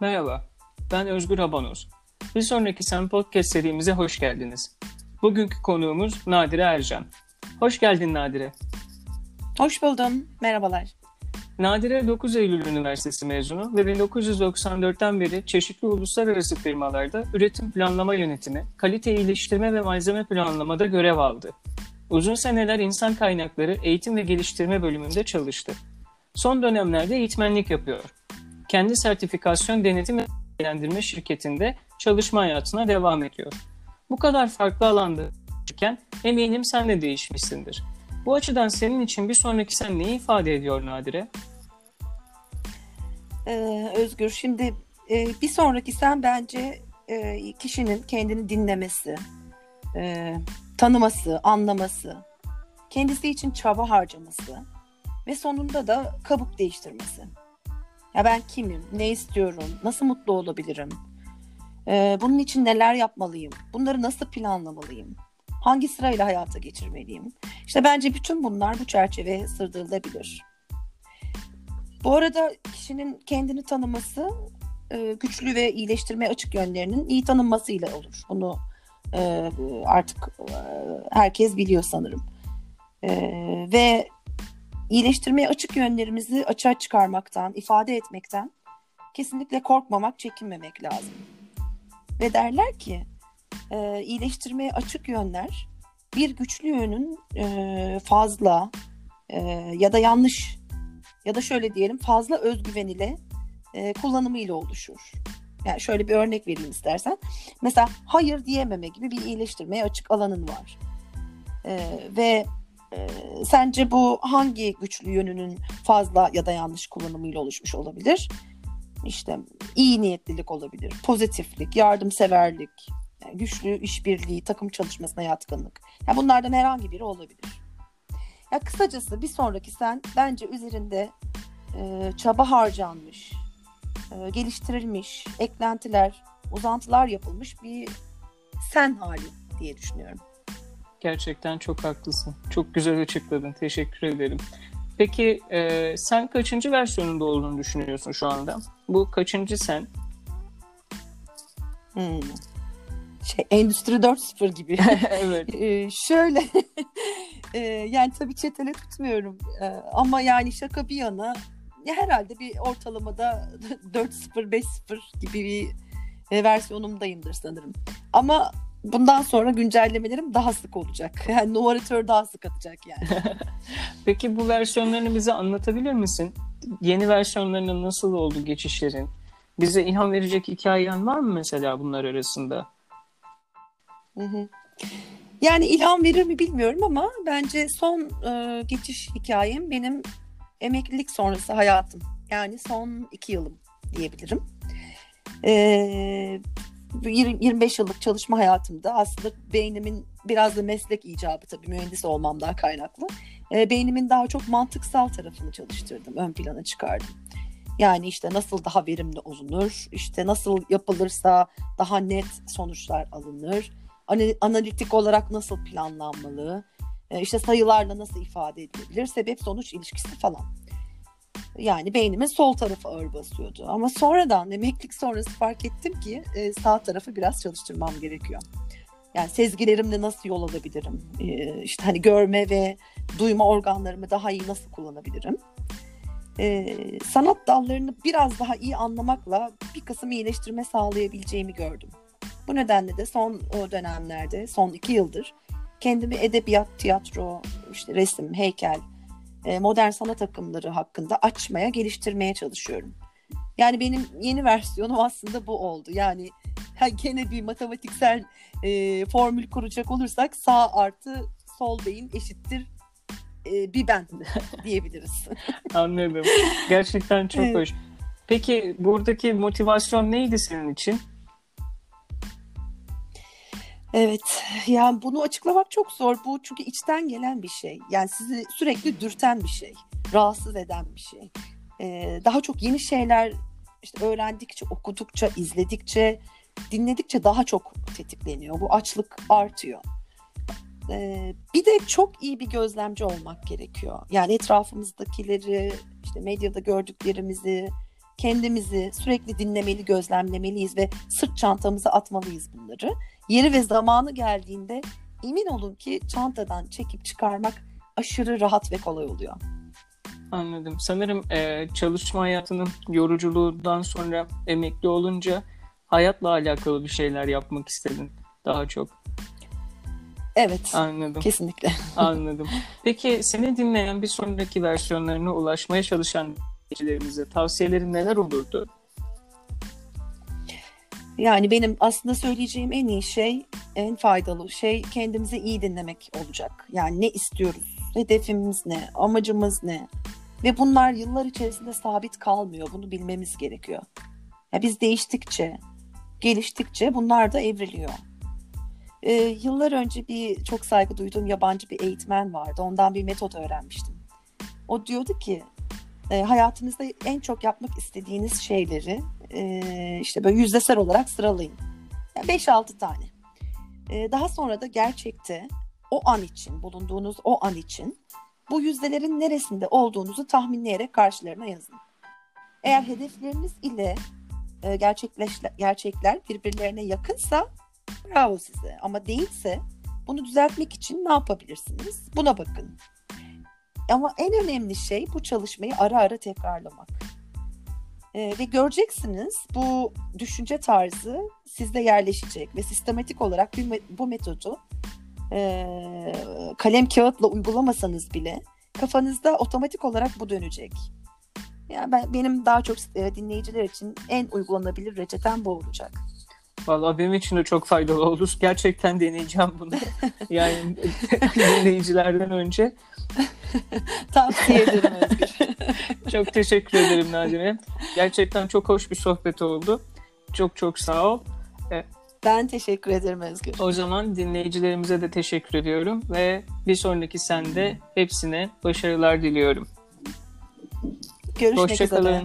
Merhaba, ben Özgür Abanoz. Bir sonraki Sen Podcast serimize hoş geldiniz. Bugünkü konuğumuz Nadire Ercan. Hoş geldin Nadire. Hoş buldum, merhabalar. Nadire 9 Eylül Üniversitesi mezunu ve 1994'ten beri çeşitli uluslararası firmalarda üretim planlama yönetimi, kalite iyileştirme ve malzeme planlamada görev aldı. Uzun seneler insan kaynakları eğitim ve geliştirme bölümünde çalıştı. Son dönemlerde eğitmenlik yapıyor. Kendi sertifikasyon denetim ve değerlendirme şirketinde çalışma hayatına devam ediyor. Bu kadar farklı alanda çalışırken eminim sen de değişmişsindir. Bu açıdan senin için bir sonraki sen neyi ifade ediyor Nadire? Ee, Özgür, şimdi e, bir sonraki sen bence e, kişinin kendini dinlemesi, e, tanıması, anlaması, kendisi için çaba harcaması ve sonunda da kabuk değiştirmesi. Ya ben kimim, ne istiyorum, nasıl mutlu olabilirim, ee, bunun için neler yapmalıyım, bunları nasıl planlamalıyım, hangi sırayla hayata geçirmeliyim. İşte bence bütün bunlar bu çerçeveye sığdırılabilir. Bu arada kişinin kendini tanıması e, güçlü ve iyileştirme açık yönlerinin iyi tanınmasıyla olur. Bunu e, artık e, herkes biliyor sanırım. Ve iyileştirmeye açık yönlerimizi açığa çıkarmaktan, ifade etmekten kesinlikle korkmamak, çekinmemek lazım. Ve derler ki e, iyileştirmeye açık yönler bir güçlü yönün e, fazla e, ya da yanlış ya da şöyle diyelim fazla özgüven ile e, kullanımı ile oluşur. Yani şöyle bir örnek vereyim istersen. Mesela hayır diyememe gibi bir iyileştirmeye açık alanın var. E, ve e, sence bu hangi güçlü yönünün fazla ya da yanlış kullanımıyla oluşmuş olabilir? İşte iyi niyetlilik olabilir, pozitiflik, yardımseverlik, yani güçlü işbirliği, takım çalışmasına yatkınlık. Yani bunlardan herhangi biri olabilir. Ya kısacası bir sonraki sen bence üzerinde e, çaba harcanmış, e, geliştirilmiş, eklentiler, uzantılar yapılmış bir sen hali diye düşünüyorum. Gerçekten çok haklısın. Çok güzel açıkladın. Teşekkür ederim. Peki e, sen kaçıncı versiyonunda olduğunu düşünüyorsun şu anda? Bu kaçıncı sen? Hmm. Şey, Endüstri 4.0 gibi. evet. ee, şöyle e, yani tabii çetele tutmuyorum e, ama yani şaka bir yana ya herhalde bir ortalamada 4.0 5.0 gibi bir e, versiyonumdayımdır sanırım. Ama bundan sonra güncellemelerim daha sık olacak. Yani numaratör daha sık atacak yani. Peki bu versiyonlarını bize anlatabilir misin? Yeni versiyonlarının nasıl oldu geçişlerin? Bize ilham verecek hikayen var mı mesela bunlar arasında? Hı hı. Yani ilham verir mi bilmiyorum ama bence son e, geçiş hikayem benim emeklilik sonrası hayatım. Yani son iki yılım diyebilirim. E, 25 yıllık çalışma hayatımda aslında beynimin biraz da meslek icabı tabii mühendis olmamdan kaynaklı. E, beynimin daha çok mantıksal tarafını çalıştırdım, ön plana çıkardım. Yani işte nasıl daha verimli olunur, işte nasıl yapılırsa daha net sonuçlar alınır, analitik olarak nasıl planlanmalı, e, işte sayılarla nasıl ifade edilebilir, sebep sonuç ilişkisi falan. Yani beynimin sol tarafı ağır basıyordu. Ama sonradan emeklilik sonrası fark ettim ki e, sağ tarafı biraz çalıştırmam gerekiyor. Yani sezgilerimle nasıl yol alabilirim? E, işte hani görme ve duyma organlarımı daha iyi nasıl kullanabilirim? E, sanat dallarını biraz daha iyi anlamakla bir kısım iyileştirme sağlayabileceğimi gördüm. Bu nedenle de son o dönemlerde, son iki yıldır kendimi edebiyat, tiyatro, işte resim, heykel, modern sanat akımları hakkında açmaya, geliştirmeye çalışıyorum. Yani benim yeni versiyonum aslında bu oldu. Yani gene bir matematiksel e, formül kuracak olursak sağ artı sol beyin eşittir e, bir ben diyebiliriz. Anladım. Gerçekten çok evet. hoş. Peki buradaki motivasyon neydi senin için? Evet, yani bunu açıklamak çok zor. Bu çünkü içten gelen bir şey. Yani sizi sürekli dürten bir şey, rahatsız eden bir şey. Ee, daha çok yeni şeyler işte öğrendikçe, okudukça, izledikçe, dinledikçe daha çok tetikleniyor. Bu açlık artıyor. Ee, bir de çok iyi bir gözlemci olmak gerekiyor. Yani etrafımızdakileri, işte medyada gördüklerimizi, kendimizi sürekli dinlemeli, gözlemlemeliyiz ve sırt çantamıza atmalıyız bunları. Yeri ve zamanı geldiğinde emin olun ki çantadan çekip çıkarmak aşırı rahat ve kolay oluyor. Anladım. Sanırım e, çalışma hayatının yoruculuğundan sonra emekli olunca hayatla alakalı bir şeyler yapmak istedin daha çok. Evet. Anladım. Kesinlikle. Anladım. Peki seni dinleyen bir sonraki versiyonlarına ulaşmaya çalışan dinleyicilerimize tavsiyelerin neler olurdu? Yani benim aslında söyleyeceğim en iyi şey, en faydalı şey kendimizi iyi dinlemek olacak. Yani ne istiyoruz, hedefimiz ne, amacımız ne? Ve bunlar yıllar içerisinde sabit kalmıyor. Bunu bilmemiz gerekiyor. Ya biz değiştikçe, geliştikçe bunlar da evriliyor. Ee, yıllar önce bir çok saygı duyduğum yabancı bir eğitmen vardı. Ondan bir metot öğrenmiştim. O diyordu ki e, hayatınızda en çok yapmak istediğiniz şeyleri e, işte böyle yüzdesel olarak sıralayın. Yani 5-6 tane. E, daha sonra da gerçekte o an için, bulunduğunuz o an için bu yüzdelerin neresinde olduğunuzu tahminleyerek karşılarına yazın. Eğer hedefleriniz ile e, gerçekleş, gerçekler birbirlerine yakınsa bravo size. Ama değilse bunu düzeltmek için ne yapabilirsiniz? Buna bakın. Ama en önemli şey bu çalışmayı ara ara tekrarlamak. E, ve göreceksiniz bu düşünce tarzı sizde yerleşecek ve sistematik olarak bir, bu metodu e, kalem kağıtla uygulamasanız bile kafanızda otomatik olarak bu dönecek. Yani ben benim daha çok e, dinleyiciler için en uygulanabilir reçetem bu olacak. Vallahi benim için de çok faydalı olur. Gerçekten deneyeceğim bunu. yani dinleyicilerden önce. Tavsiye ederim Özgür. çok teşekkür ederim Nadire. Gerçekten çok hoş bir sohbet oldu. Çok çok sağ ol. Ben teşekkür ederim Özgür. O zaman dinleyicilerimize de teşekkür ediyorum ve bir sonraki sende hepsine başarılar diliyorum. Görüşmek Hoşçakalın. üzere.